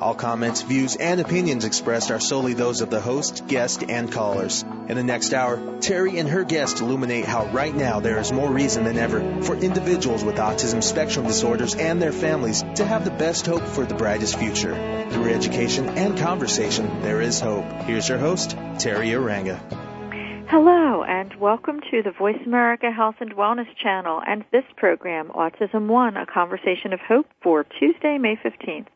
All comments, views, and opinions expressed are solely those of the host, guest, and callers. In the next hour, Teri and her guest illuminate how right now there is more reason than ever for individuals with autism spectrum disorders and their families to have the best hope for the brightest future. Through education and conversation, there is hope. Here's your host, Teri Arranga. Hello, and welcome to the Voice America Health and Wellness channel and this program, Autism One, a conversation of hope for Tuesday, May 15th.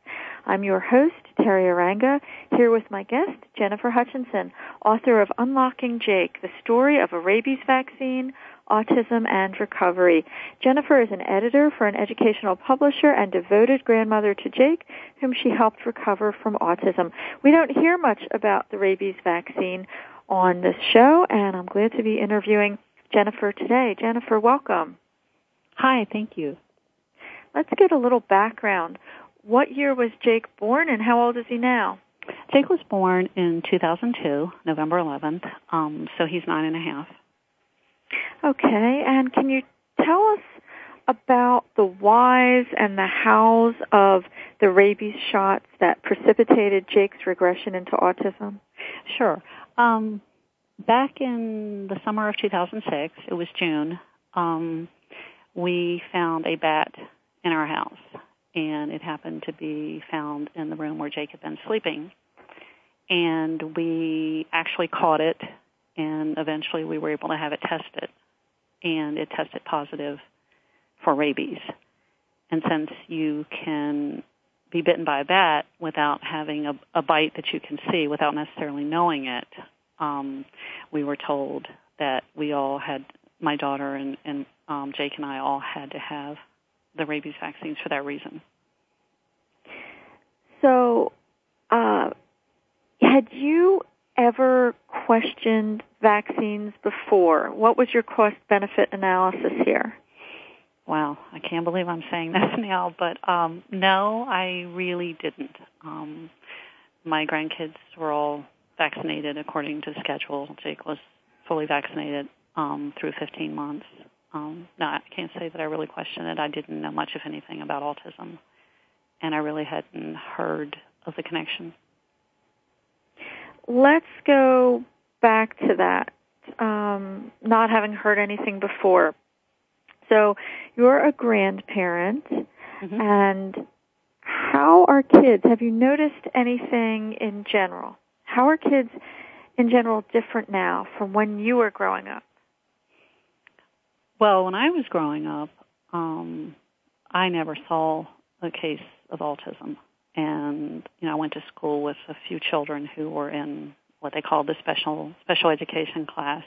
I'm your host, Teri Arranga, here with my guest, Jennifer Hutchinson, author of Unlocking Jake, the story of a rabies vaccine, autism, and recovery. Jennifer is an editor for an educational publisher and devoted grandmother to Jake, whom she helped recover from autism. We don't hear much about the rabies vaccine on this show, and I'm glad to be interviewing Jennifer today. Jennifer, welcome. Hi, thank you. Let's get a little background what year was Jake born and how old is he now? Jake was born in 2002, November 11th, um, so he's nine and a half. Okay, and can you tell us about the whys and the hows of the rabies shots that precipitated Jake's regression into autism? Sure. Um, back in the summer of 2006, it was June, um, we found a bat in our house and it happened to be found in the room where Jake had been sleeping. And we actually caught it, and eventually we were able to have it tested, and it tested positive for rabies. And since you can be bitten by a bat without having a, a bite that you can see, without necessarily knowing it, um, we were told that we all had, my daughter and, and um, Jake and I all had to have the rabies vaccines for that reason. So, uh, had you ever questioned vaccines before? What was your cost benefit analysis here? Wow, I can't believe I'm saying this now, but um, no, I really didn't. Um, my grandkids were all vaccinated according to schedule. Jake was fully vaccinated um, through 15 months. Um, no, I can't say that I really questioned it. I didn't know much, of anything, about autism, and I really hadn't heard of the connection. Let's go back to that. Um, not having heard anything before. So, you're a grandparent, mm-hmm. and how are kids? Have you noticed anything in general? How are kids in general different now from when you were growing up? Well, when I was growing up, um, I never saw a case of autism, and you know, I went to school with a few children who were in what they called the special special education class.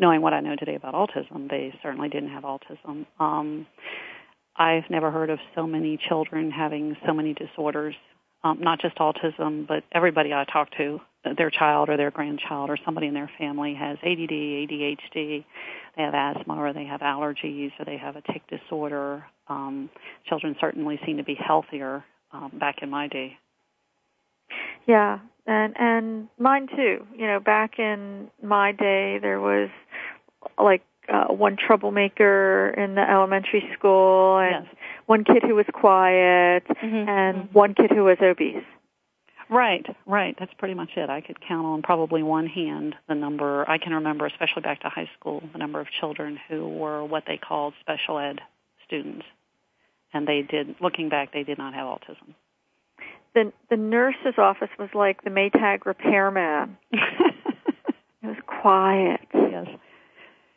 Knowing what I know today about autism, they certainly didn't have autism. Um, I've never heard of so many children having so many disorders, um, not just autism, but everybody I talk to, their child or their grandchild or somebody in their family has ADD, ADHD, they have asthma or they have allergies or they have a tic disorder. Um, children certainly seem to be healthier um, back in my day. Yeah, and and mine too. You know, back in my day, there was like uh, one troublemaker in the elementary school, and yes. one kid who was quiet, mm-hmm. and mm-hmm. one kid who was obese. Right, right. That's pretty much it. I could count on probably one hand the number I can remember, especially back to high school, the number of children who were what they called special ed students, and they did. Looking back, they did not have autism. The the nurse's office was like the Maytag repairman. it was quiet. Yes.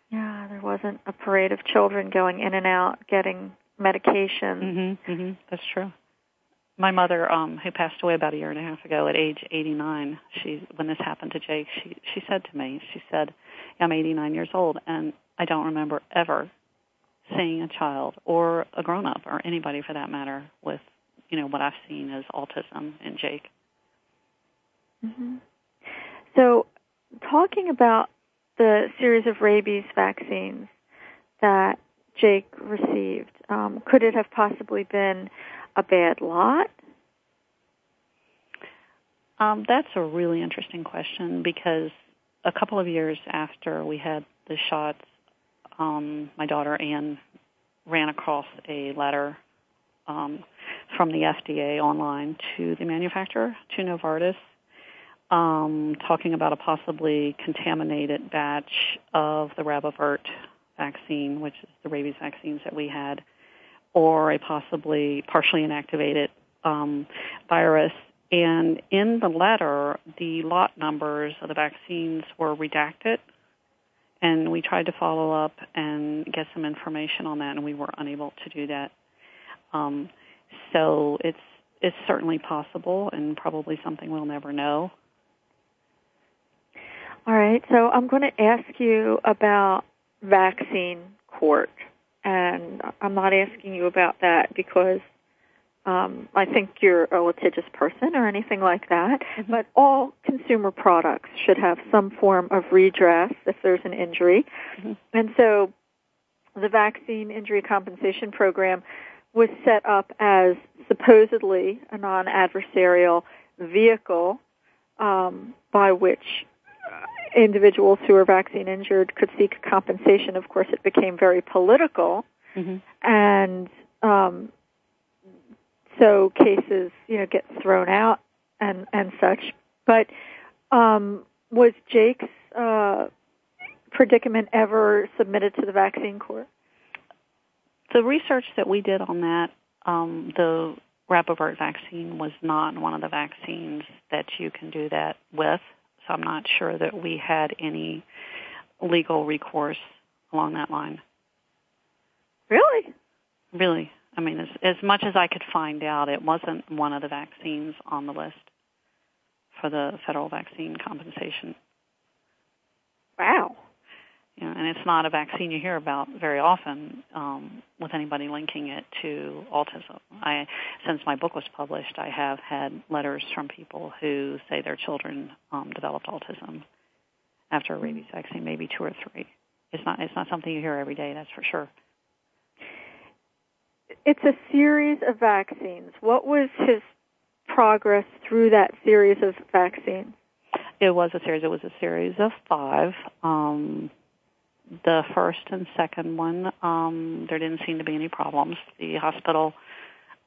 Yeah, there wasn't a parade of children going in and out getting medication. Mhm. Mhm. That's true. My mother, um, who passed away about a year and a half ago at age 89, she when this happened to Jake, she she said to me, she said, "I'm 89 years old, and I don't remember ever seeing a child or a grown up or anybody for that matter with, you know, what I've seen as autism in Jake." Mm-hmm. So, talking about the series of rabies vaccines that Jake received, um, could it have possibly been a bad lot? Um, that's a really interesting question because a couple of years after we had the shots, um, my daughter Anne ran across a letter um, from the FDA online to the manufacturer, to Novartis, um, talking about a possibly contaminated batch of the RabAvert vaccine, which is the rabies vaccines that we had or a possibly partially inactivated um, virus. And in the letter, the lot numbers of the vaccines were redacted. And we tried to follow up and get some information on that, and we were unable to do that. Um, so it's it's certainly possible, and probably something we'll never know. All right. So I'm going to ask you about vaccine court and I'm not asking you about that because um, I think you're a litigious person or anything like that. Mm-hmm. But all consumer products should have some form of redress if there's an injury. Mm-hmm. And so the Vaccine Injury Compensation Program was set up as supposedly a non-adversarial vehicle um, by which individuals who were vaccine injured could seek compensation. Of course, it became very political, mm-hmm. and um, so cases, you know, get thrown out and and such. But um, was Jake's uh, predicament ever submitted to the vaccine court? The research that we did on that, um, the Rabipur vaccine was not one of the vaccines that you can do that with so I'm not sure that we had any legal recourse along that line. Really? Really. I mean, as, as much as I could find out, it wasn't one of the vaccines on the list for the federal vaccine compensation. Wow. You know, and it's not a vaccine you hear about very often um, with anybody linking it to autism. I, since my book was published, I have had letters from people who say their children um, developed autism after a rabies vaccine, maybe two or three. It's not it's not something you hear every day, that's for sure. It's a series of vaccines. What was his progress through that series of vaccines? It was a series. It was a series of five. Um, the first and second one, um, there didn't seem to be any problems. The hospital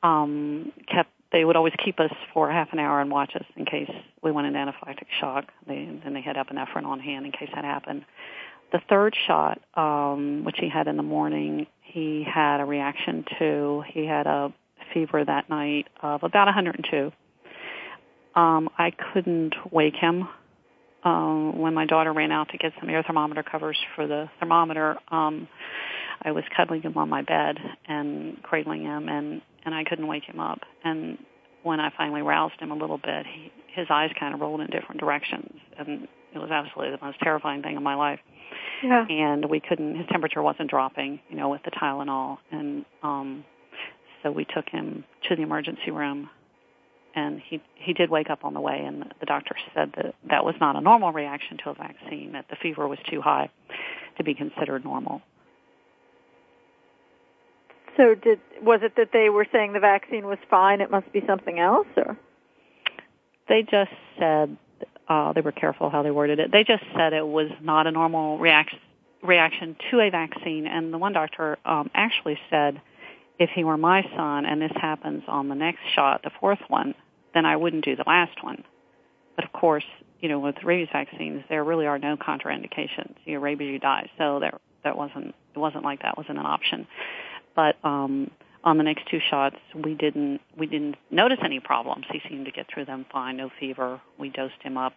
um, kept they would always keep us for half an hour and watch us in case we went into anaphylactic shock. They, then they had epinephrine on hand in case that happened. The third shot, um, which he had in the morning, he had a reaction to. He had a fever that night of about 102. Um, I couldn't wake him um, when my daughter ran out to get some air thermometer covers for the thermometer, um, I was cuddling him on my bed and cradling him, and and I couldn't wake him up. And when I finally roused him a little bit, he, his eyes kind of rolled in different directions, and it was absolutely the most terrifying thing in my life. Yeah. And we couldn't. His temperature wasn't dropping, you know, with the Tylenol, and um, so we took him to the emergency room and he he did wake up on the way, and the doctor said that that was not a normal reaction to a vaccine; that the fever was too high to be considered normal. So, did was it that they were saying the vaccine was fine? It must be something else, or they just said uh, they were careful how they worded it. They just said it was not a normal reaction reaction to a vaccine, and the one doctor um, actually said if he were my son and this happens on the next shot, the fourth one, then I wouldn't do the last one. But of course, you know, with rabies vaccines, there really are no contraindications. You know, rabies, you die. So there, that wasn't, it wasn't like that wasn't an option. But, um, on the next two shots, we didn't, we didn't notice any problems. He seemed to get through them fine, no fever. We dosed him up,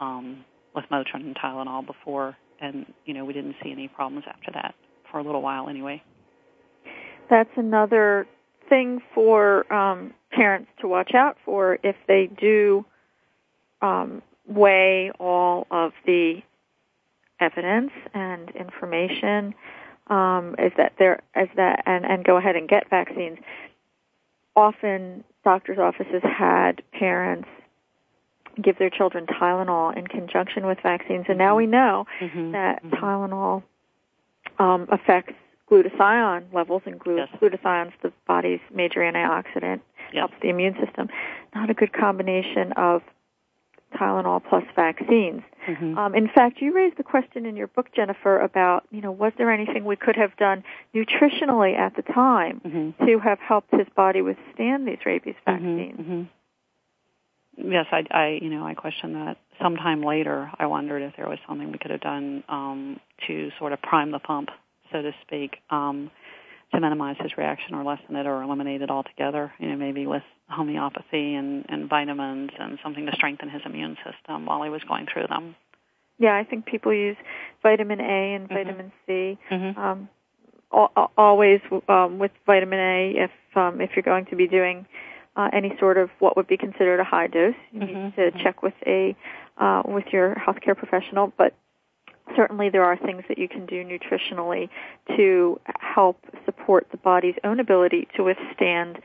um, with Motrin and Tylenol before, and, you know, we didn't see any problems after that for a little while anyway that's another thing for um, parents to watch out for if they do um, weigh all of the evidence and information um, is that there is that and, and go ahead and get vaccines. Often doctors' offices had parents give their children Tylenol in conjunction with vaccines, and now we know Mhm, that mhm. Tylenol um, affects glutathione levels, and glu- Yes. glutathione's the body's major antioxidant, Yes. helps the immune system. Not a good combination of Tylenol plus vaccines. Mhm. Um, in fact, you raised the question in your book, Jennifer, about you know was there anything we could have done nutritionally at the time Mhm. to have helped his body withstand these rabies Mhm, vaccines? mhm. Yes, I, I, you know, I questioned that. Sometime later, I wondered if there was something we could have done um, to sort of prime the pump, so to speak, um, to minimize his reaction or lessen it or eliminate it altogether. You know, maybe with homeopathy and, and vitamins and something to strengthen his immune system while he was going through them. Yeah, I think people use vitamin A and Mhm. vitamin C. Mhm. Um, al- al- always um, with vitamin A, if um, if you're going to be doing uh, any sort of what would be considered a high dose, you Mhm, need to mhm. check with a uh, with your healthcare professional. But certainly, there are things that you can do nutritionally to help support the body's own ability to withstand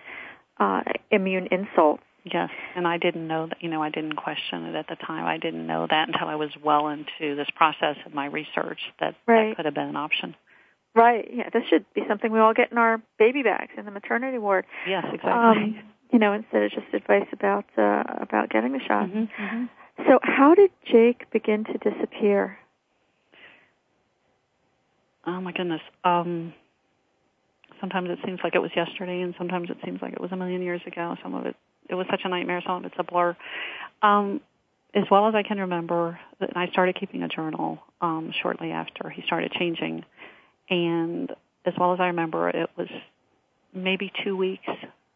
uh, immune insults. Yes, and I didn't know that. You know, I didn't question it at the time. I didn't know that until I was well into this process of my research that Right. that could have been an option. Right. Yeah, this should be something we all get in our baby bags in the maternity ward. Yes, exactly. Um, you know, instead of just advice about uh, about getting the shot. Mhm, mhm. So, how did Jake begin to disappear? Oh my goodness. Um, sometimes it seems like it was yesterday, and sometimes it seems like it was a million years ago. Some of it, it was such a nightmare. Some of it's a blur. Um, as well as I can remember, I started keeping a journal um, shortly after he started changing, and as well as I remember, it was maybe two weeks,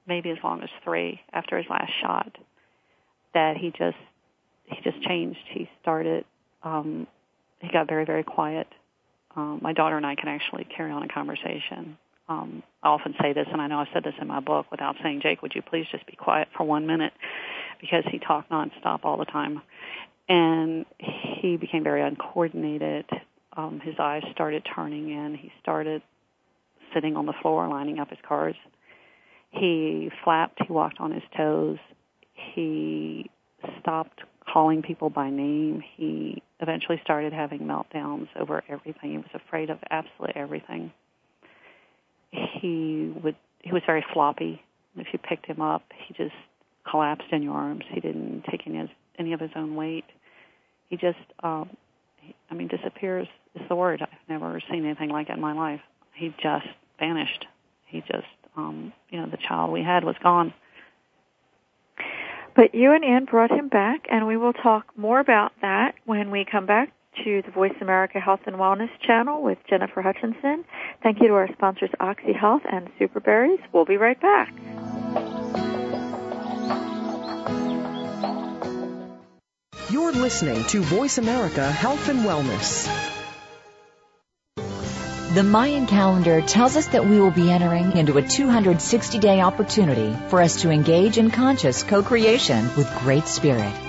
maybe as long as three after his last shot, that he just he just changed. He started. Um, he got very very quiet um, my daughter and I can actually carry on a conversation. Um, I often say this, and I know I've said this in my book without saying, Jake, would you please just be quiet for one minute? Because he talked nonstop all the time. And he became very uncoordinated. Um, his eyes started turning in. He started sitting on the floor, lining up his cards. He flapped. He walked on his toes. He stopped calling people by name. He eventually started having meltdowns over everything. He was afraid of absolutely everything. He would he was very floppy. If you picked him up, he just collapsed in your arms. He didn't take any of, any of his own weight. He just um he, I mean disappears is the word. I've never seen anything like it in my life. He just vanished. He just um you know the child we had was gone. But you and Ann brought him back, and we will talk more about that when we come back to the Voice America Health and Wellness channel with Jennifer Hutchinson. Thank you to our sponsors Oxy Health and Superberries. We'll be right back. You're listening to Voice America Health and Wellness. The Mayan calendar tells us that we will be entering into a 260 day opportunity for us to engage in conscious co-creation with Great Spirit.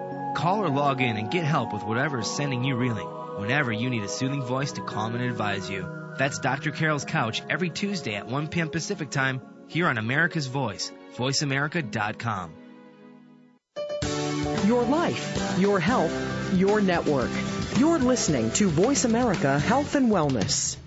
Call or log in and get help with whatever is sending you reeling whenever you need a soothing voice to calm and advise you. That's Dr. Carol's Couch every Tuesday at 1 p.m. Pacific Time here on America's Voice, voiceamerica.com. Your life, your health, your network. You're listening to Voice America Health and Wellness.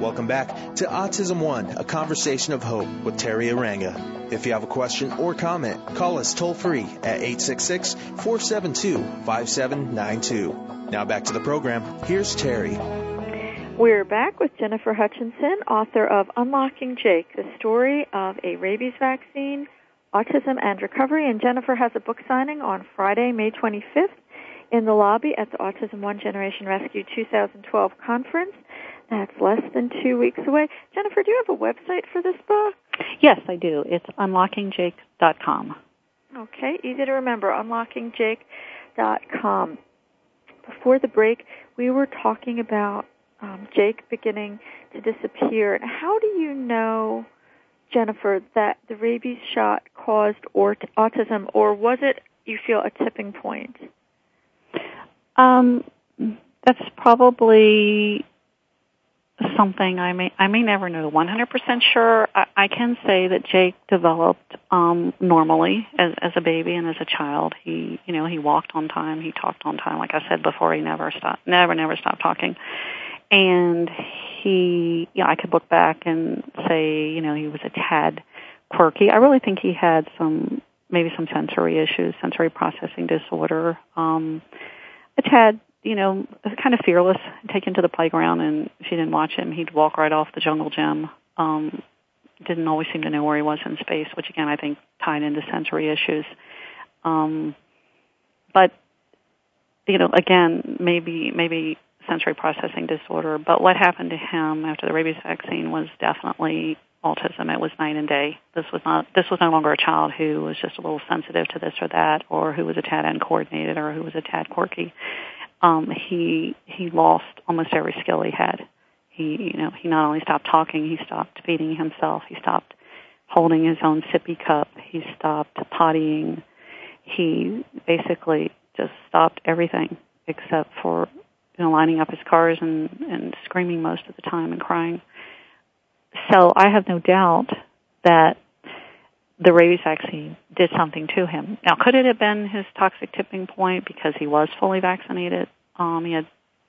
Welcome back to Autism One, a conversation of hope with Teri Arranga. If you have a question or comment, call us toll free at 866 472 5792. Now back to the program. Here's Teri. We're back with Jennifer Hutchinson, author of Unlocking Jake, the story of a rabies vaccine, autism, and recovery. And Jennifer has a book signing on Friday, May 25th in the lobby at the Autism One Generation Rescue 2012 conference. That's less than two weeks away. Jennifer, do you have a website for this book? Yes, I do. It's unlockingjake.com. Okay, easy to remember, unlockingjake.com. Before the break, we were talking about um, Jake beginning to disappear. How do you know, Jennifer, that the rabies shot caused or autism, or was it, you feel, a tipping point? Um, that's probably something I may I may never know 100% sure. I, I can say that Jake developed um normally as as a baby and as a child. He you know he walked on time, he talked on time. Like I said before, he never stopped, never never stopped talking. And he, know, I could look back and say, you know, he was a tad quirky. I really think he had some maybe some sensory issues, sensory processing disorder. Um, a tad you know, kind of fearless, taken to the playground, and she didn't watch him, he'd walk right off the jungle gym. Um, didn't always seem to know where he was in space, which again I think tied into sensory issues. Um, but you know, again, maybe maybe sensory processing disorder. But what happened to him after the rabies vaccine was definitely autism. It was night and day. This was not this was no longer a child who was just a little sensitive to this or that, or who was a tad uncoordinated, or who was a tad quirky um, he he lost almost every skill he had. He you know he not only stopped talking, he stopped feeding himself. He stopped holding his own sippy cup. He stopped pottying. He basically just stopped everything except for you know lining up his cars and and screaming most of the time and crying. So I have no doubt that the rabies vaccine did something to him. Now, could it have been his toxic tipping point because he was fully vaccinated? Um, he had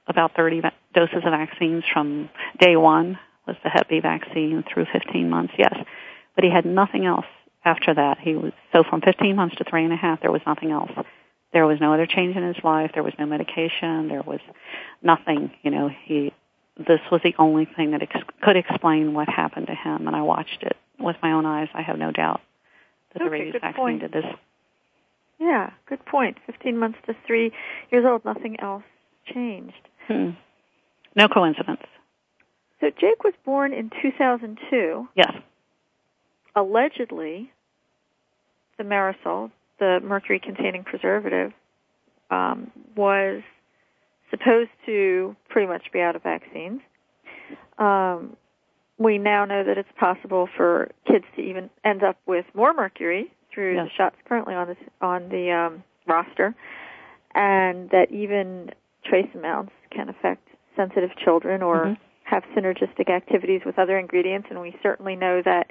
about 30 va- doses of vaccines from day one was the Hep B vaccine through 15 months. Yes, but he had nothing else after that. He was so from 15 months to three and a half. There was nothing else. There was no other change in his life. There was no medication. There was nothing. You know, he. This was the only thing that ex- could explain what happened to him, and I watched it with my own eyes. I have no doubt that okay, the rabies vaccine point. did this. Yeah, good point. 15 months to three years old, nothing else changed. Hmm. No coincidence. So Jake was born in 2002. Yes. Allegedly, thimerosal, the mercury-containing preservative, um, was supposed to pretty much be out of vaccines. Um, we now know that it's possible for kids to even end up with more mercury through yes. the shots currently on the on the um, roster, and that even trace amounts can affect sensitive children or mm-hmm. have synergistic activities with other ingredients. And we certainly know that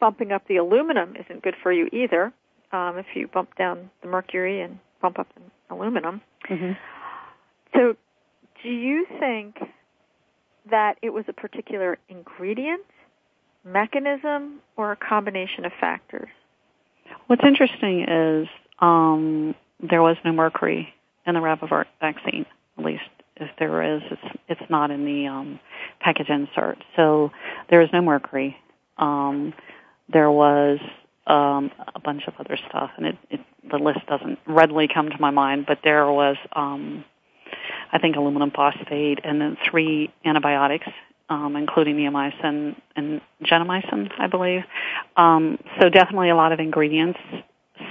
bumping up the aluminum isn't good for you either. Um, if you bump down the mercury and bump up the aluminum. Mm-hmm. So, do you think that it was a particular ingredient, mechanism, or a combination of factors? What's interesting is um, there was no mercury in the RabAvert vaccine. At least, if there is, it's it's not in the um, package insert. So there is no mercury. Um, there was um, a bunch of other stuff, and it, it, the list doesn't readily come to my mind. But there was um, I think aluminum phosphate, and then three antibiotics, um, including neomycin and gentamicin, I believe. Um, so definitely a lot of ingredients.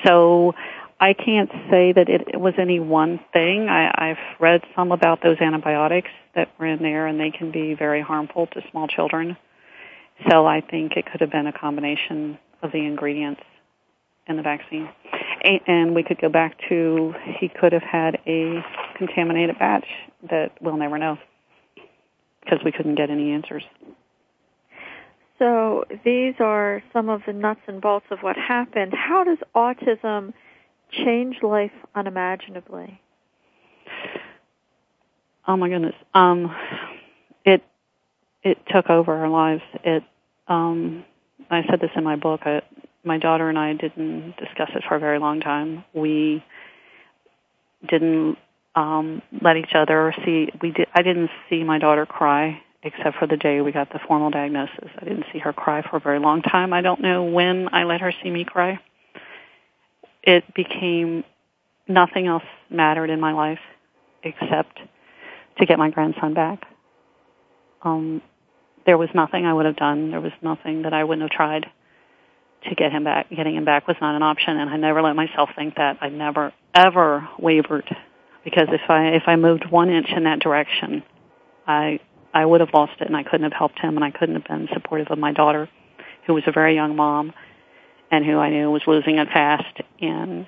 So I can't say that it was any one thing. I, I've read some about those antibiotics that were in there, and they can be very harmful to small children. So I think it could have been a combination of the ingredients in the vaccine. And we could go back to he could have had a contaminated batch that we'll never know because we couldn't get any answers. So these are some of the nuts and bolts of what happened. How does autism change life unimaginably? Oh my goodness. Um, it it took over our lives. It um, I said this in my book. I, my daughter and I didn't discuss it for a very long time. We didn't um, let each other see. We did. I didn't see my daughter cry except for the day we got the formal diagnosis. I didn't see her cry for a very long time. I don't know when I let her see me cry. It became nothing else mattered in my life except to get my grandson back. Um, there was nothing I would have done. There was nothing that I wouldn't have tried to get him back. Getting him back was not an option, and I never let myself think that. I never ever wavered because if I if I moved one inch in that direction, I I would have lost it, and I couldn't have helped him, and I couldn't have been supportive of my daughter, who was a very young mom, and who I knew was losing it fast, and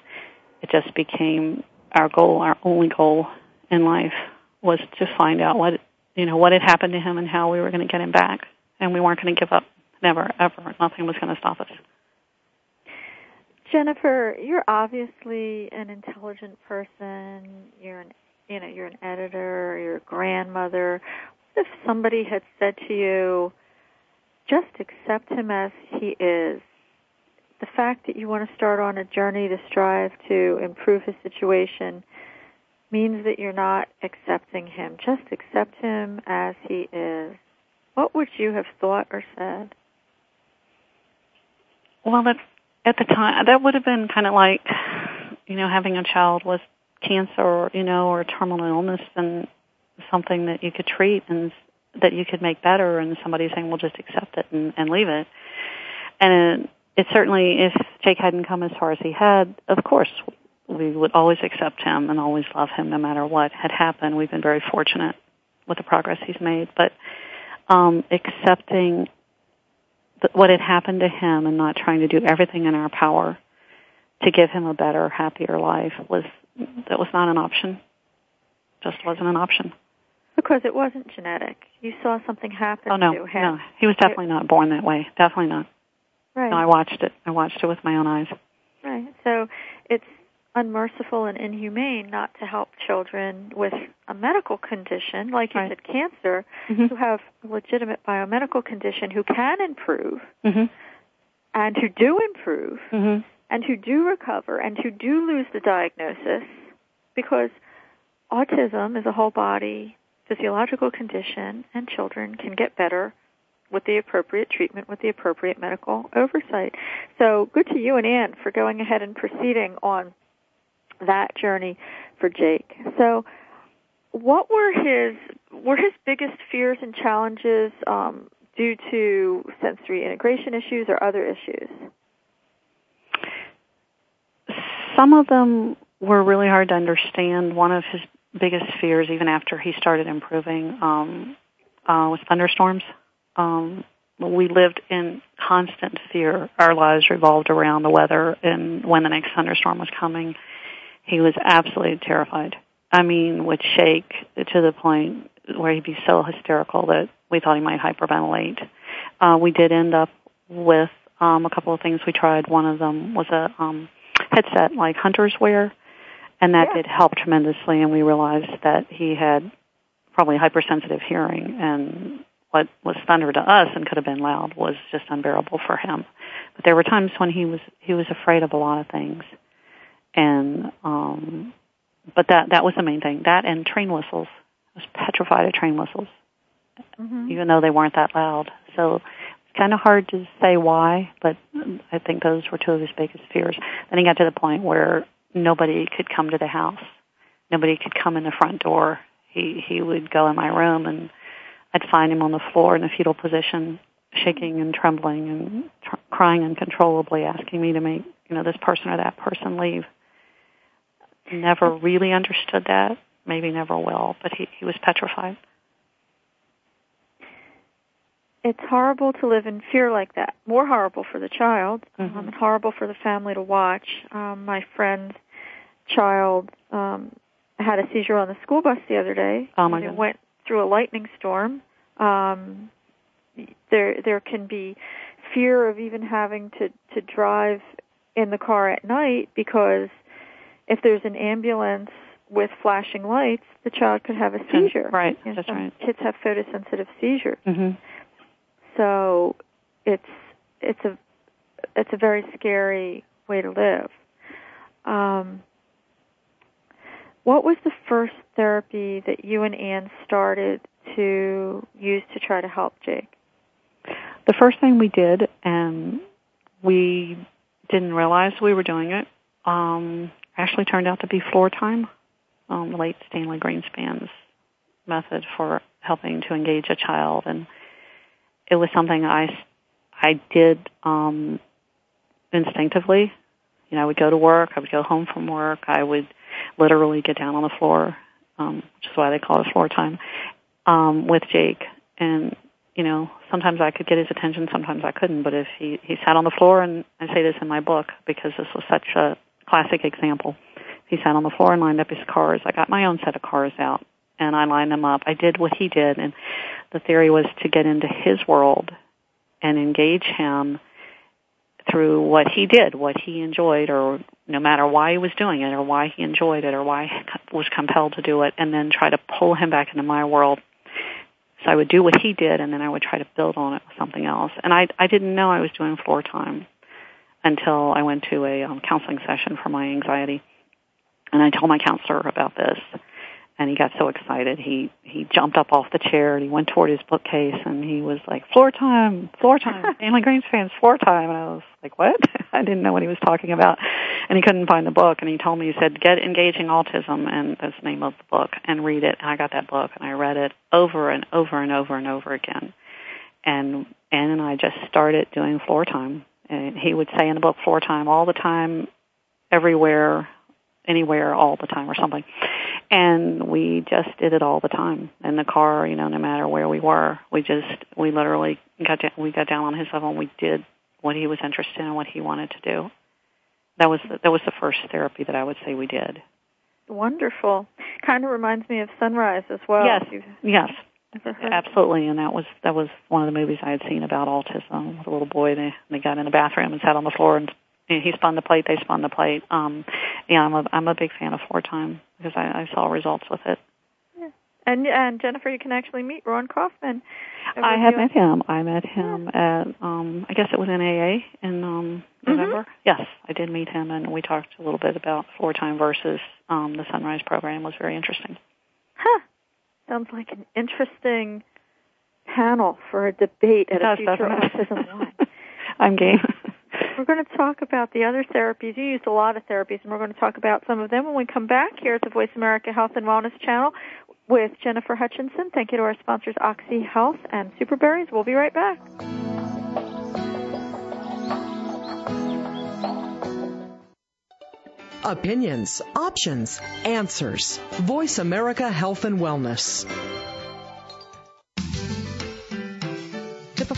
it just became our goal, our only goal in life was to find out what you know what had happened to him and how we were going to get him back, and we weren't going to give up. Never, ever. Nothing was going to stop us. Jennifer, you're obviously an intelligent person. You're an you know, you're an editor, you're a grandmother. What if somebody had said to you, just accept him as he is? The fact that you want to start on a journey to strive to improve his situation means that you're not accepting him. Just accept him as he is. What would you have thought or said? Well, that, at the time, that would have been kind of like, you know, having a child with cancer, or, you know, or a terminal illness, and something that you could treat and that you could make better, and somebody saying, "Well, just accept it and, and leave it." And it, it certainly, if Jake hadn't come as far as he had, of course, we would always accept him and always love him no matter what had happened. We've been very fortunate with the progress he's made, but um, accepting th- what had happened to him and not trying to do everything in our power to give him a better, happier life was that was not an option. Just wasn't an option. Because it wasn't genetic. You saw something happen oh, no, to him. No, he was definitely not born that way. Definitely not. Right. No, I watched it. I watched it with my own eyes. Right. So it's unmerciful and inhumane not to help children with a medical condition, like you right. said, cancer, mm-hmm. who have a legitimate biomedical condition, who can improve, mm-hmm. and who do improve, mm-hmm. and who do recover, and who do lose the diagnosis, because autism is a whole body physiological condition, and children can get better with the appropriate treatment, with the appropriate medical oversight. So good to you and Ann for going ahead and proceeding on that journey for Jake. So, what were his were his biggest fears and challenges um, due to sensory integration issues or other issues? Some of them were really hard to understand. One of his biggest fears, even after he started improving, um, uh, was thunderstorms. Um, we lived in constant fear. Our lives revolved around the weather and when the next thunderstorm was coming. He was absolutely terrified. I mean, would shake to the point where he'd be so hysterical that we thought he might hyperventilate. Uh, we did end up with um, a couple of things we tried. One of them was a um, headset like hunters wear, and that yeah. did help tremendously. And we realized that he had probably hypersensitive hearing, and what was thunder to us and could have been loud was just unbearable for him. But there were times when he was he was afraid of a lot of things, and um, but that that was the main thing. That and train whistles. I was petrified of train whistles, mm-hmm. even though they weren't that loud. So it's kind of hard to say why, but I think those were two of his biggest fears. Then he got to the point where nobody could come to the house. Nobody could come in the front door. He he would go in my room and I'd find him on the floor in a fetal position, shaking and trembling and tr- crying uncontrollably, asking me to make you know this person or that person leave. Never really understood that. Maybe never will, but he he was petrified. It's horrible to live in fear like that. More horrible for the child, mm-hmm. um, and horrible for the family to watch. Um, my friend's child um, had a seizure on the school bus the other day. Oh my and God. It went through a lightning storm. Um, there there can be fear of even having to to drive in the car at night because if there's an ambulance with flashing lights, the child could have a seizure. Right, You know, that's right. Kids have photosensitive seizures, hmm so it's it's a it's a very scary way to live. Um, what was the first therapy that you and Ann started to use to try to help Jake? The first thing we did, and we didn't realize we were doing it, um, actually turned out to be floor time, um, late Stanley Greenspan's method for helping to engage a child, and it was something I I did um, instinctively. You know, I would go to work, I would go home from work, I would literally get down on the floor, um, which is why they call it floor time, um, with Jake, and you know, sometimes I could get his attention, sometimes I couldn't. But if he he sat on the floor, and I say this in my book because this was such a classic example, he sat on the floor and lined up his cars. I got my own set of cars out, and I lined them up. I did what he did, and the theory was to get into his world and engage him through what he did, what he enjoyed, or no matter why he was doing it, or why he enjoyed it, or why he was compelled to do it, and then try to pull him back into my world. So I would do what he did, and then I would try to build on it with something else. And I I didn't know I was doing floor time until I went to a um, counseling session for my anxiety, and I told my counselor about this, and he got so excited he he jumped up off the chair and he went toward his bookcase and he was like floor time, floor time, Stanley Greenspan's floor time, and I was like what? I didn't know what he was talking about, and he couldn't find the book, and he told me he said get engaging autism, and that's the name of the book, and read it, and I got that book and I read it over and over and over and over again, and Ann and I just started doing floor time, and he would say in the book floor time all the time, everywhere, anywhere, all the time, or something and we just did it all the time in the car you know no matter where we were. We just we literally got down, we got down on his level and we did what he was interested in and what he wanted to do. That was the, that was the first therapy that i would say we did. Wonderful. Kind of reminds me of Son-Rise as well. yes. Yes. Ever heard of absolutely. And that was that was one of the movies i had seen about autism with a little boy. They they got in the bathroom and sat on the floor and he spun the plate they spun the plate um yeah i'm a i'm a big fan of floor time because i i saw results with it And and Jennifer, you can actually meet Raun Kaufman. I have met him. I met him at um I guess it was in AA in um November. Yes, I did meet him and we talked a little bit about floor time versus um the Son-Rise program It was very interesting. Huh. Sounds like an interesting panel for a debate at a future? Autism One. I'm game. We're going to talk about the other therapies. You used a lot of therapies, and we're going to talk about some of them when we come back here at the Voice America Health and Wellness channel with Jennifer Hutchinson. Thank you to our sponsors, Oxy Health and Superberries. We'll be right back. Opinions, options, answers. Voice America Health and Wellness.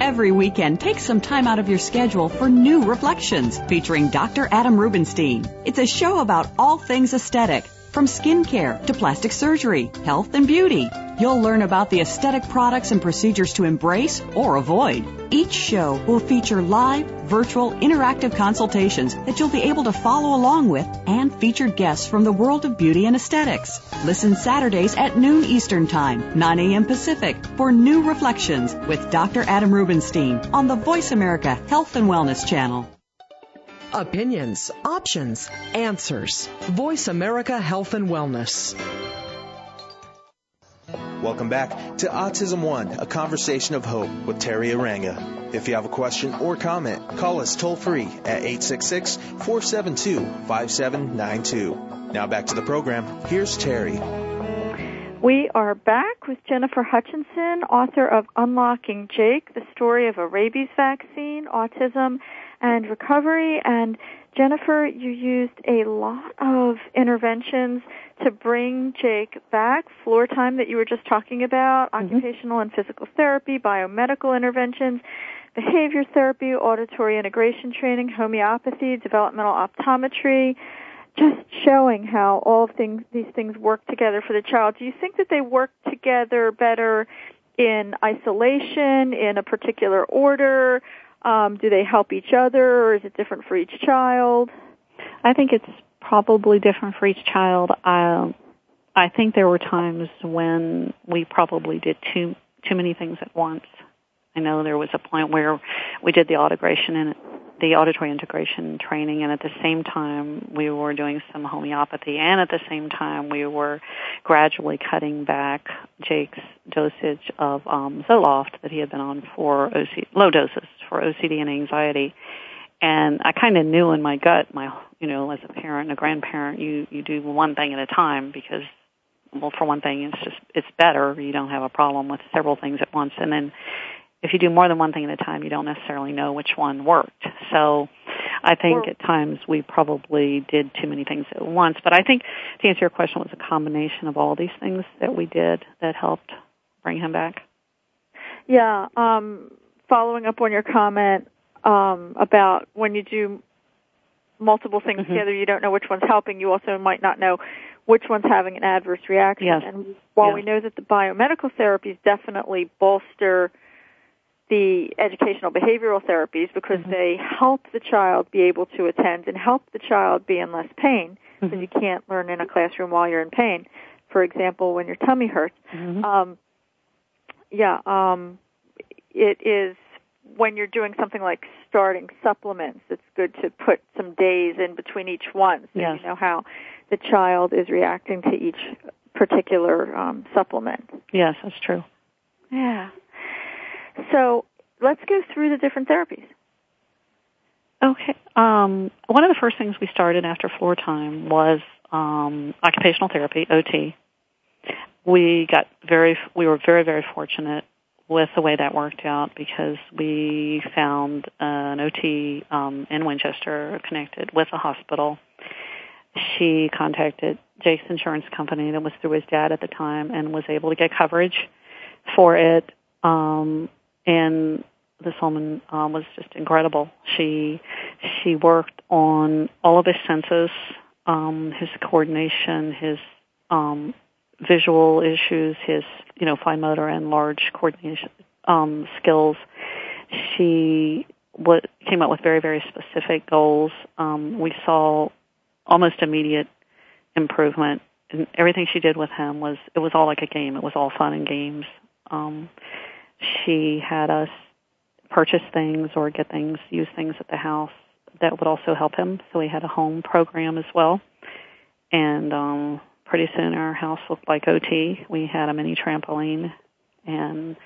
Every weekend, take some time out of your schedule for New Reflections featuring Dr. Adam Rubenstein. It's a show about all things aesthetic, from skincare to plastic surgery, health and beauty. You'll learn about the aesthetic products and procedures to embrace or avoid. Each show will feature live, virtual, interactive consultations that you'll be able to follow along with and featured guests from the world of beauty and aesthetics. Listen Saturdays at noon Eastern Time, 9 a.m. Pacific for New Reflections with Dr. Adam Rubenstein on the Voice America Health and Wellness channel. Opinions, options, answers. Voice America Health and Wellness. Welcome back to Autism One, a conversation of hope with Teri Arranga. If you have a question or comment, call us toll free at 866 472 5792. Now back to the program. Here's Teri. We are back with Jennifer Hutchinson, author of Unlocking Jake, the story of a rabies vaccine, autism, and recovery. And Jennifer, you used a lot of interventions to bring Jake back. Floor time that you were just talking about, mm-hmm. occupational and physical therapy, biomedical interventions, behavior therapy, auditory integration training, homeopathy, developmental optometry, just showing how all things these things work together for the child. Do you think that they work together better in isolation, in a particular order? Um, do they help each other, or is it different for each child? I think it's probably different for each child. I, I think there were times when we probably did too too many things at once. I know there was a point where we did the integration and the auditory integration training and at the same time we were doing some homeopathy and at the same time we were gradually cutting back Jake's dosage of um, Zoloft that he had been on for OC- low doses for OCD and anxiety. And I kind of knew in my gut, my you know, as a parent and a grandparent, you you do one thing at a time because well, for one thing, it's just it's better. You don't have a problem with several things at once, and then if you do more than one thing at a time, you don't necessarily know which one worked. So I think at times we probably did too many things at once. But I think to answer your question was a combination of all these things that we did that helped bring him back. Yeah. Um, following up on your comment um, about when you do multiple things mm-hmm. together, you don't know which one's helping. You also might not know which one's having an adverse reaction. Yes. And while yes. we know that the biomedical therapies definitely bolster the educational behavioral therapies because mm-hmm. they help the child be able to attend and help the child be in less pain because mm-hmm. you can't learn in a classroom while you're in pain. For example, when your tummy hurts. Mm-hmm. Um, yeah, um, it is when you're doing something like starting supplements. It's good to put some days in between each one so yes. you know how the child is reacting to each particular um, supplement. Yes, that's true. Yeah. So let's go through the different therapies. Okay. Um, one of the first things we started after floor time was um, occupational therapy, OT. We got very, we were very, very fortunate with the way that worked out because we found an OT um, in Winchester connected with a hospital. She contacted Jake's insurance company that was through his dad at the time and was able to get coverage for it. Um, and this woman um, was just incredible. She she worked on all of his senses, um, his coordination, his um, visual issues, his you know fine motor and large coordination um, skills. She what came up with very very specific goals. Um, we saw almost immediate improvement. And everything she did with him was it was all like a game. It was all fun and games. Um, she had us purchase things or get things, use things at the house that would also help him. So we had a home program as well. And um pretty soon our house looked like OT. We had a mini trampoline and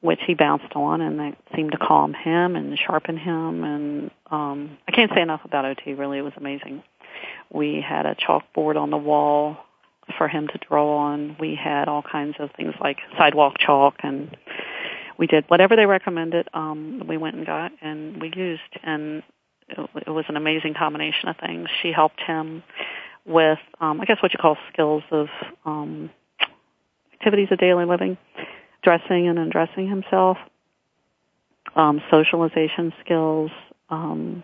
which he bounced on and that seemed to calm him and sharpen him and um I can't say enough about OT really it was amazing. We had a chalkboard on the wall for him to draw on. We had all kinds of things like sidewalk chalk and we did whatever they recommended. Um, we went and got and we used, and it, it was an amazing combination of things. She helped him with, um, I guess, what you call skills of um, activities of daily living, dressing and undressing himself, um, socialization skills. Um,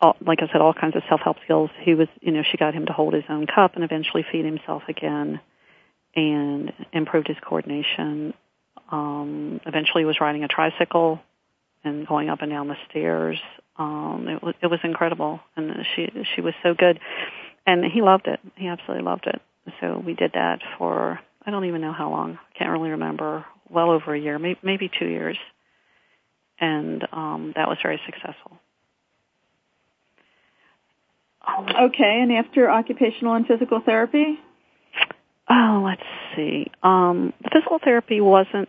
all, like I said, all kinds of self-help skills. He was, you know, she got him to hold his own cup and eventually feed himself again and improved his coordination um, eventually was riding a tricycle and going up and down the stairs. Um, it was it was incredible, and she she was so good, and he loved it. He absolutely loved it. So we did that for I don't even know how long. I can't really remember. Well over a year, maybe, maybe two years, and um, that was very successful. Okay, and after occupational and physical therapy? Oh, let's see. Um, the physical therapy wasn't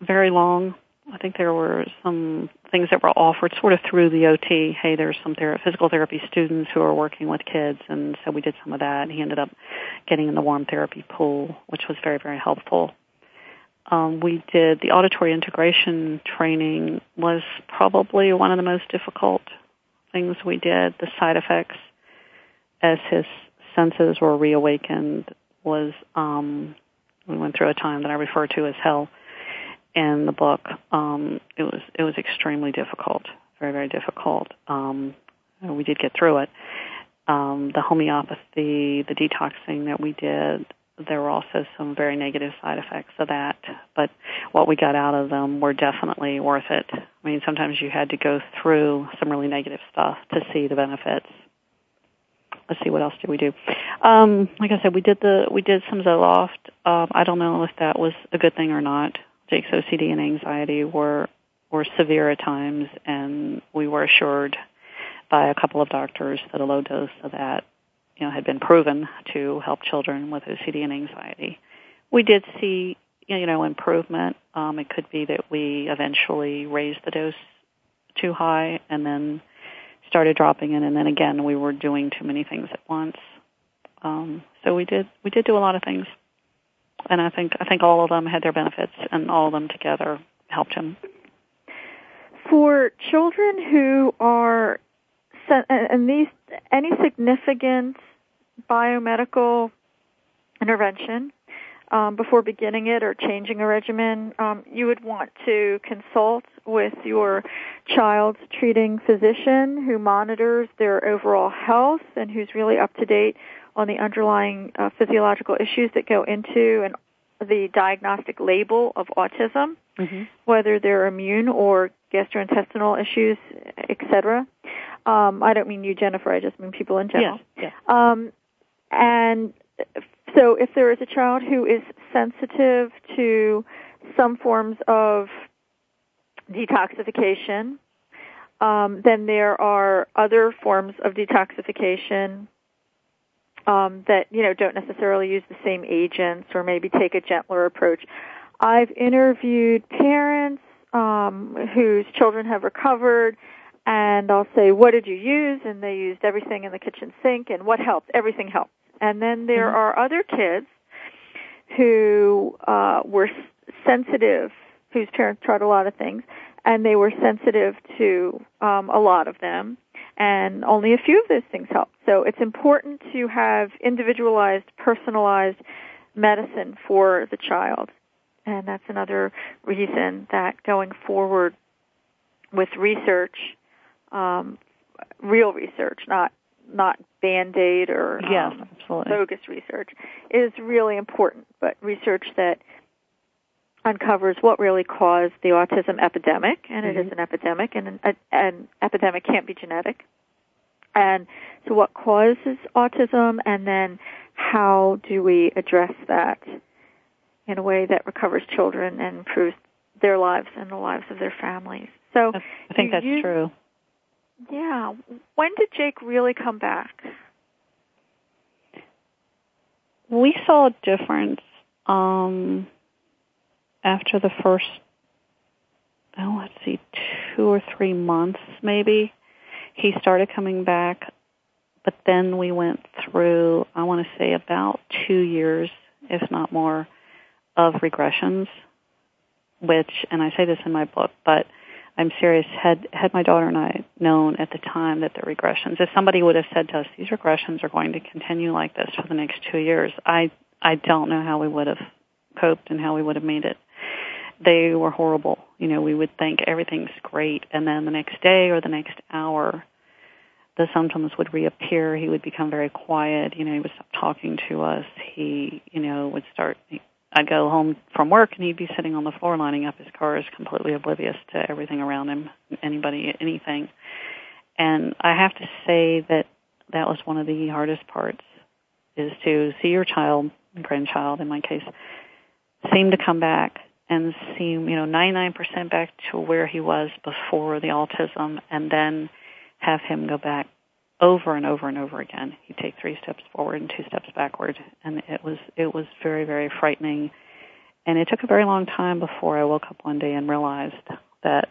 very long. I think there were some things that were offered sort of through the OT. Hey, there's some ther- physical therapy students who are working with kids, and so we did some of that. And he ended up getting in the warm therapy pool, which was very, very helpful. Um, we did the auditory integration training was probably one of the most difficult things we did. The side effects as his senses were reawakened was um, we went through a time that I refer to as hell in the book. Um, it was it was extremely difficult, very very difficult. Um, we did get through it. Um, the homeopathy, the detoxing that we did, there were also some very negative side effects of that. But what we got out of them were definitely worth it. I mean, sometimes you had to go through some really negative stuff to see the benefits. Let's see what else did we do. Um, like I said, we did the we did some Zoloft. Um, I don't know if that was a good thing or not. Jake's OCD and anxiety were were severe at times, and we were assured by a couple of doctors that a low dose of that, you know, had been proven to help children with OCD and anxiety. We did see, you know, improvement. Um, it could be that we eventually raised the dose too high and then started dropping it, and then again we were doing too many things at once. Um, so we did we did do a lot of things and I think I think all of them had their benefits, and all of them together helped him. For children who are and these any significant biomedical intervention um, before beginning it or changing a regimen, um, you would want to consult with your child's treating physician who monitors their overall health and who's really up to date on the underlying uh, physiological issues that go into and the diagnostic label of autism, mm-hmm. whether they're immune or gastrointestinal issues, etc. Um, I don't mean you, Jennifer. I just mean people in general. Yes. Yeah. Um, and so, if there is a child who is sensitive to some forms of detoxification, um, then there are other forms of detoxification um, that you know don't necessarily use the same agents or maybe take a gentler approach. I've interviewed parents um, whose children have recovered, and I'll say, "What did you use?" And they used everything in the kitchen sink, and what helped? Everything helped. And then there mm-hmm. are other kids who uh, were sensitive, whose parents tried a lot of things, and they were sensitive to um, a lot of them and only a few of those things help. So it's important to have individualized, personalized medicine for the child. And that's another reason that going forward with research, um, real research, not not band aid or yes, um, bogus research, is really important. But research that uncovers what really caused the autism epidemic, and mm-hmm. it is an epidemic, and an, an epidemic can't be genetic. And so, what causes autism, and then how do we address that in a way that recovers children and improves their lives and the lives of their families? So, I think that's you, true. Yeah. When did Jake really come back? We saw a difference. Um, after the first, oh, let's see, two or three months maybe, he started coming back. But then we went through, I want to say about two years, if not more, of regressions, which, and I say this in my book, but I'm serious. Had had my daughter and I known at the time that the regressions, if somebody would have said to us, these regressions are going to continue like this for the next two years, I I don't know how we would have coped and how we would have made it they were horrible. You know, we would think everything's great, and then the next day or the next hour, the symptoms would reappear. He would become very quiet. You know, he would stop talking to us. He, you know, would start. I'd go home from work, and he'd be sitting on the floor lining up his cars, completely oblivious to everything around him, anybody, anything. And I have to say that that was one of the hardest parts, is to see your child, grandchild in my case, seem to come back and seem, you know, 99% back to where he was before the autism and then have him go back over and over and over again. He'd take three steps forward and two steps backward and it was, it was very, very frightening. and it took a very long time before I woke up one day and realized that,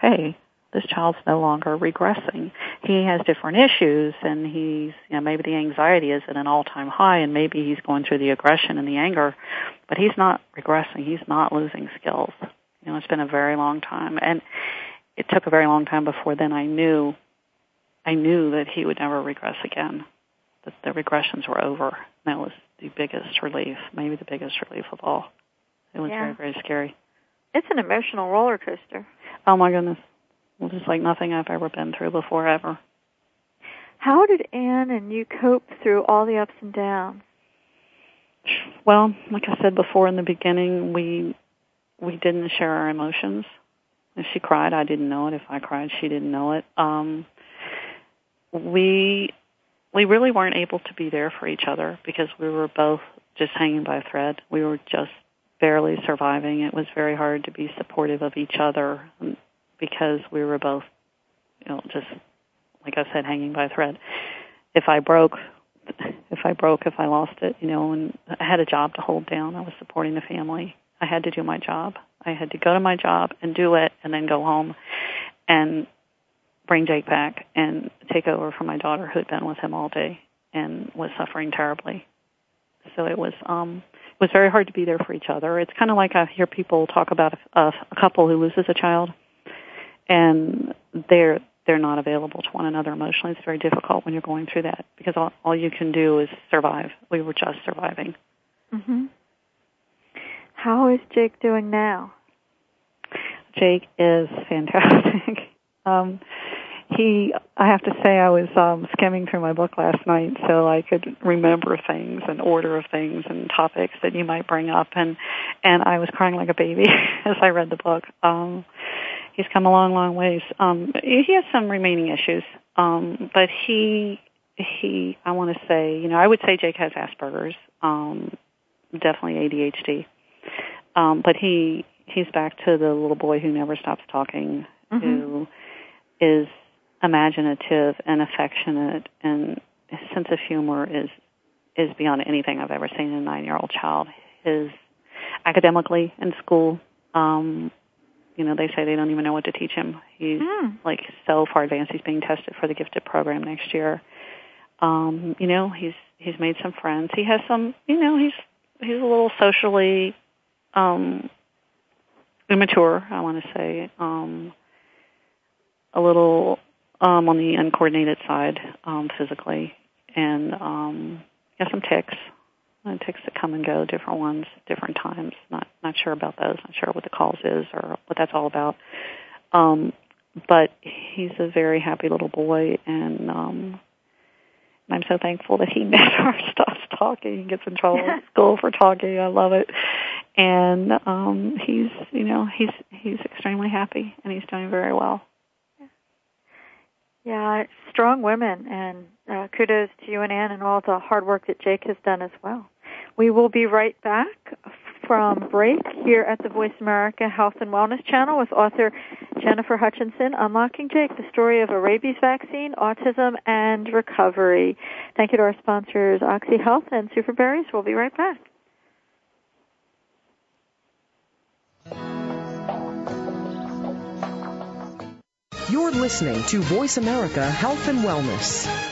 hey, this child's no longer regressing. He has different issues and he's, you know, maybe the anxiety is at an all-time high and maybe he's going through the aggression and the anger, but he's not regressing. He's not losing skills. You know, it's been a very long time and it took a very long time before then I knew, I knew that he would never regress again, that the regressions were over. And that was the biggest relief, maybe the biggest relief of all. It was Yeah. very, very scary. It's an emotional roller coaster. Oh my goodness. Just like nothing I've ever been through before ever. How did Anne and you cope through all the ups and downs? Well, like I said before in the beginning, we we didn't share our emotions. If she cried, I didn't know it. If I cried, she didn't know it. Um we we really weren't able to be there for each other because we were both just hanging by a thread. We were just barely surviving. It was very hard to be supportive of each other because we were both, you know, just like I said, hanging by a thread. If I broke, if I broke, if I lost it, you know, and I had a job to hold down. I was supporting the family. I had to do my job. I had to go to my job and do it, and then go home and bring Jake back and take over for my daughter who had been with him all day and was suffering terribly. So it was um it was very hard to be there for each other. It's kind of like I hear people talk about a, a couple who loses a child and they're they're not available to one another emotionally. It's very difficult when you're going through that because all, all you can do is survive. We were just surviving. Mhm. How is Jake doing now? Jake is fantastic. um, he, I have to say, I was um, skimming through my book last night so I could remember things and order of things and topics that you might bring up, and and I was crying like a baby as I read the book. Um, he's come a long, long ways. Um, he has some remaining issues, um, but he he, I want to say, you know, I would say Jake has Asperger's, um, definitely ADHD, um, but he he's back to the little boy who never stops talking, Mhm. who is imaginative and affectionate, and his sense of humor is is beyond anything I've ever seen in a nine year old child. His academically in school, um, you know, they say they don't even know what to teach him. He's Mm. like so far advanced. He's being tested for the gifted program next year. Um, you know, he's he's made some friends. He has some, you know, he's he's a little socially um immature, I want to say. Um a little um on the uncoordinated side um physically and um he has some ticks. Uh, ticks that come and go, different ones, different times. Not not sure about those. Not sure what the cause is or what that's all about. Um, but he's a very happy little boy, and um, I'm so thankful that he never stops talking. He gets in trouble at school for talking. I love it, and um, he's you know he's he's extremely happy, and he's doing very well. Yeah, strong women, and uh, kudos to you and Anne and all the hard work that Jake has done as well. We will be right back from break here at the Voice America Health and Wellness channel with author Jennifer Hutchinson, Unlocking Jake, the story of a rabies vaccine, autism, and recovery. Thank you to our sponsors, Oxy Health and Superberries. We'll be right back. You're listening to Voice America Health and Wellness.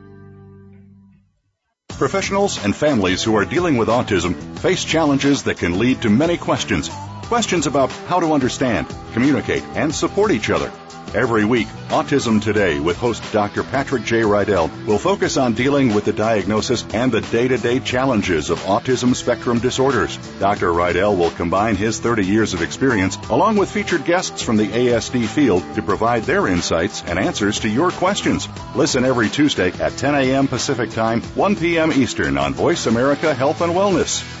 Professionals and families who are dealing with autism face challenges that can lead to many questions. Questions about how to understand, communicate, and support each other. Every week, Autism Today with host Dr. Patrick J. Rydell will focus on dealing with the diagnosis and the day-to-day challenges of autism spectrum disorders. Dr. Rydell will combine his 30 years of experience along with featured guests from the ASD field to provide their insights and answers to your questions. Listen every Tuesday at 10 a.m. Pacific Time, 1 p.m. Eastern on Voice America Health and Wellness.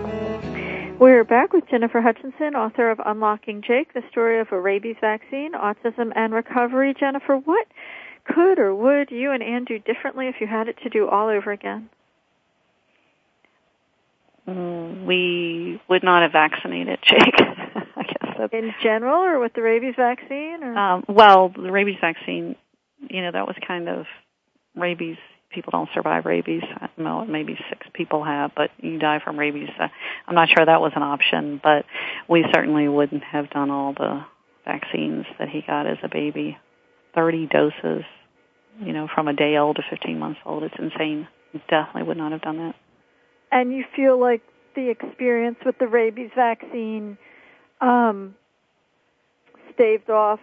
We're back with Jennifer Hutchinson, author of Unlocking Jake, the story of a rabies vaccine, autism, and recovery. Jennifer, what could or would you and Anne do differently if you had it to do all over again? Mm, we would not have vaccinated Jake. I guess that's, in general, or with the rabies vaccine, or um, well, the rabies vaccine, you know, that was kind of rabies. People don't survive rabies. Know, maybe six people have, but you die from rabies. Uh, I'm not sure that was an option, but we certainly wouldn't have done all the vaccines that he got as a baby. 30 doses, you know, from a day old to 15 months old. It's insane. Definitely would not have done that and you feel like the experience with the rabies vaccine um, staved off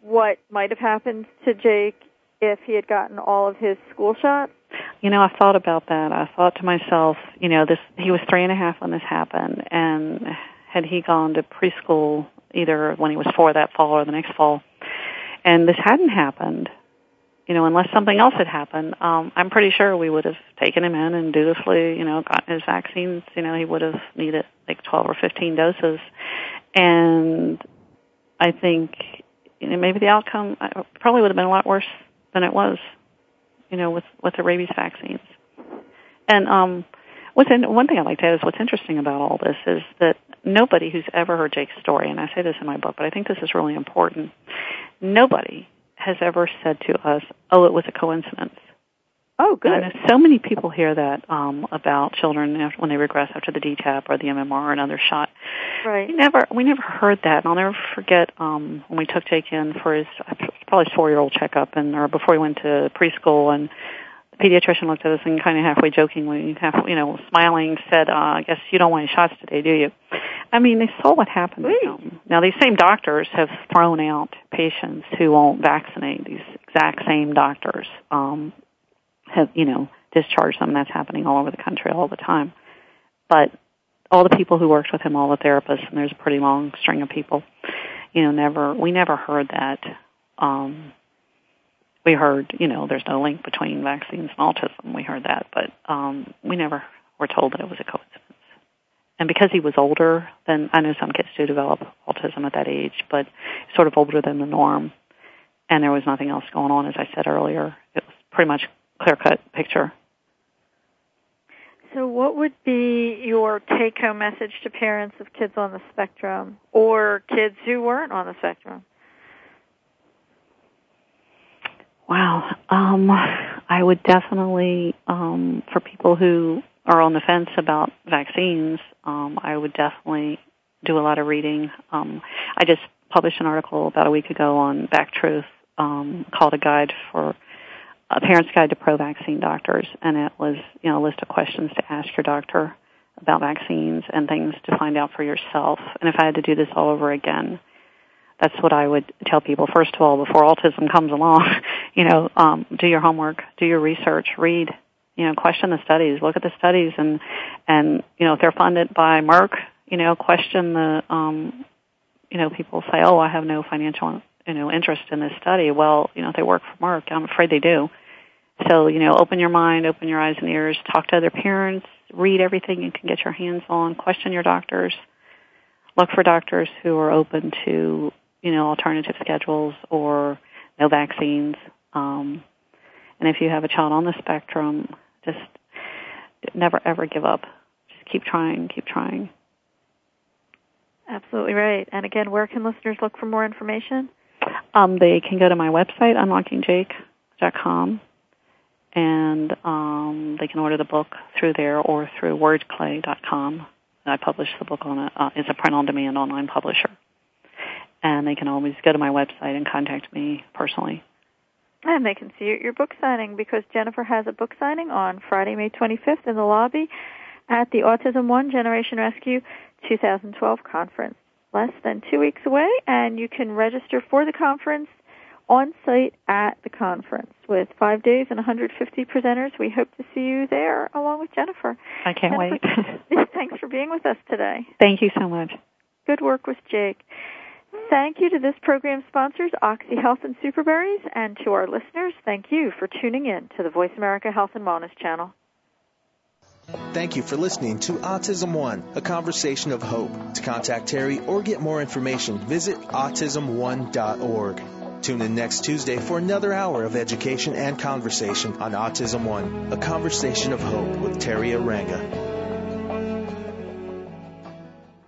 what might have happened to Jake if he had gotten all of his school shots? You know, I thought about that. I thought to myself, you know, this he was three and a half when this happened, and had he gone to preschool either when he was four that fall or the next fall, and this hadn't happened, you know, unless something else had happened, um, I'm pretty sure we would have taken him in and dutifully, you know, gotten his vaccines. You know, he would have needed like 12 or 15 doses. And I think, you know, maybe the outcome probably would have been a lot worse than it was, you know, with, with the rabies vaccines. And, um, what's in, one thing I'd like to add is what's interesting about all this is that nobody who's ever heard Jake's story, and I say this in my book, but I think this is really important, nobody has ever said to us, "Oh, it was a coincidence." Oh, good. And so many people hear that um, about children when they regress after the DTaP or the MMR or another shot. Right. We never, we never heard that. And I'll never forget um, when we took Jake in for his probably his four-year-old checkup, and or before he went to preschool, and the pediatrician looked at us and kind of halfway jokingly, half you know, smiling, said, uh, "I guess you don't want any shots today, do you?" I mean, they saw what happened to him. Now, these same doctors have thrown out patients who won't vaccinate. These exact same doctors um, have, you know, discharged them. That's happening all over the country all the time. But all the people who worked with him, all the therapists, and there's a pretty long string of people, you know, never we never heard that. Um, we heard, you know, there's no link between vaccines and autism. We heard that, but um, we never were told that it was a coincidence. And because he was older than I know some kids do develop autism at that age, but sort of older than the norm, and there was nothing else going on, as I said earlier, it was pretty much clear cut picture. So, what would be your take home message to parents of kids on the spectrum or kids who weren't on the spectrum? Wow. Um, I would definitely, um, for people who are on the fence about vaccines, um, I would definitely do a lot of reading. Um, I just published an article about a week ago on Vac Truth um, called a guide for a parent's guide to pro-vaccine doctors, and it was you know a list of questions to ask your doctor about vaccines and things to find out for yourself. And if I had to do this all over again, that's what I would tell people. First of all, before autism comes along, you know, um, do your homework, do your research, read, you know, question the studies, look at the studies, and and you know, if they're funded by Merck, you know, question the, um, you know, people say, oh, I have no financial, you know, interest in this study. Well, you know, if they work for Merck, I'm afraid they do. So, you know, open your mind, open your eyes and ears, talk to other parents, read everything you can get your hands on, question your doctors, look for doctors who are open to you know, alternative schedules or no vaccines. Um, and if you have a child on the spectrum, just never ever give up. Just keep trying, keep trying. Absolutely right. And again, where can listeners look for more information? Um, they can go to my website, unlockingjake.com, and um, they can order the book through there or through wordclay.com. I publish the book on a, uh, it's a print-on-demand online publisher and they can always go to my website and contact me personally. And they can see you at your book signing because Jennifer has a book signing on Friday, May 25th in the lobby at the Autism One Generation Rescue 2012 conference. Less than two weeks away, and you can register for the conference on site at the conference with five days and 150 presenters. We hope to see you there along with Jennifer. I can't Jennifer, wait. thanks for being with us today. Thank you so much. Good work with Jake. Thank you to this program's sponsors, Oxy Health and Superberries, and to our listeners, thank you for tuning in to the Voice America Health and Wellness channel. Thank you for listening to Autism One, a conversation of hope. To contact Teri or get more information, visit autismone.org. Tune in next Tuesday for another hour of education and conversation on Autism One, a conversation of hope with Teri Arranga.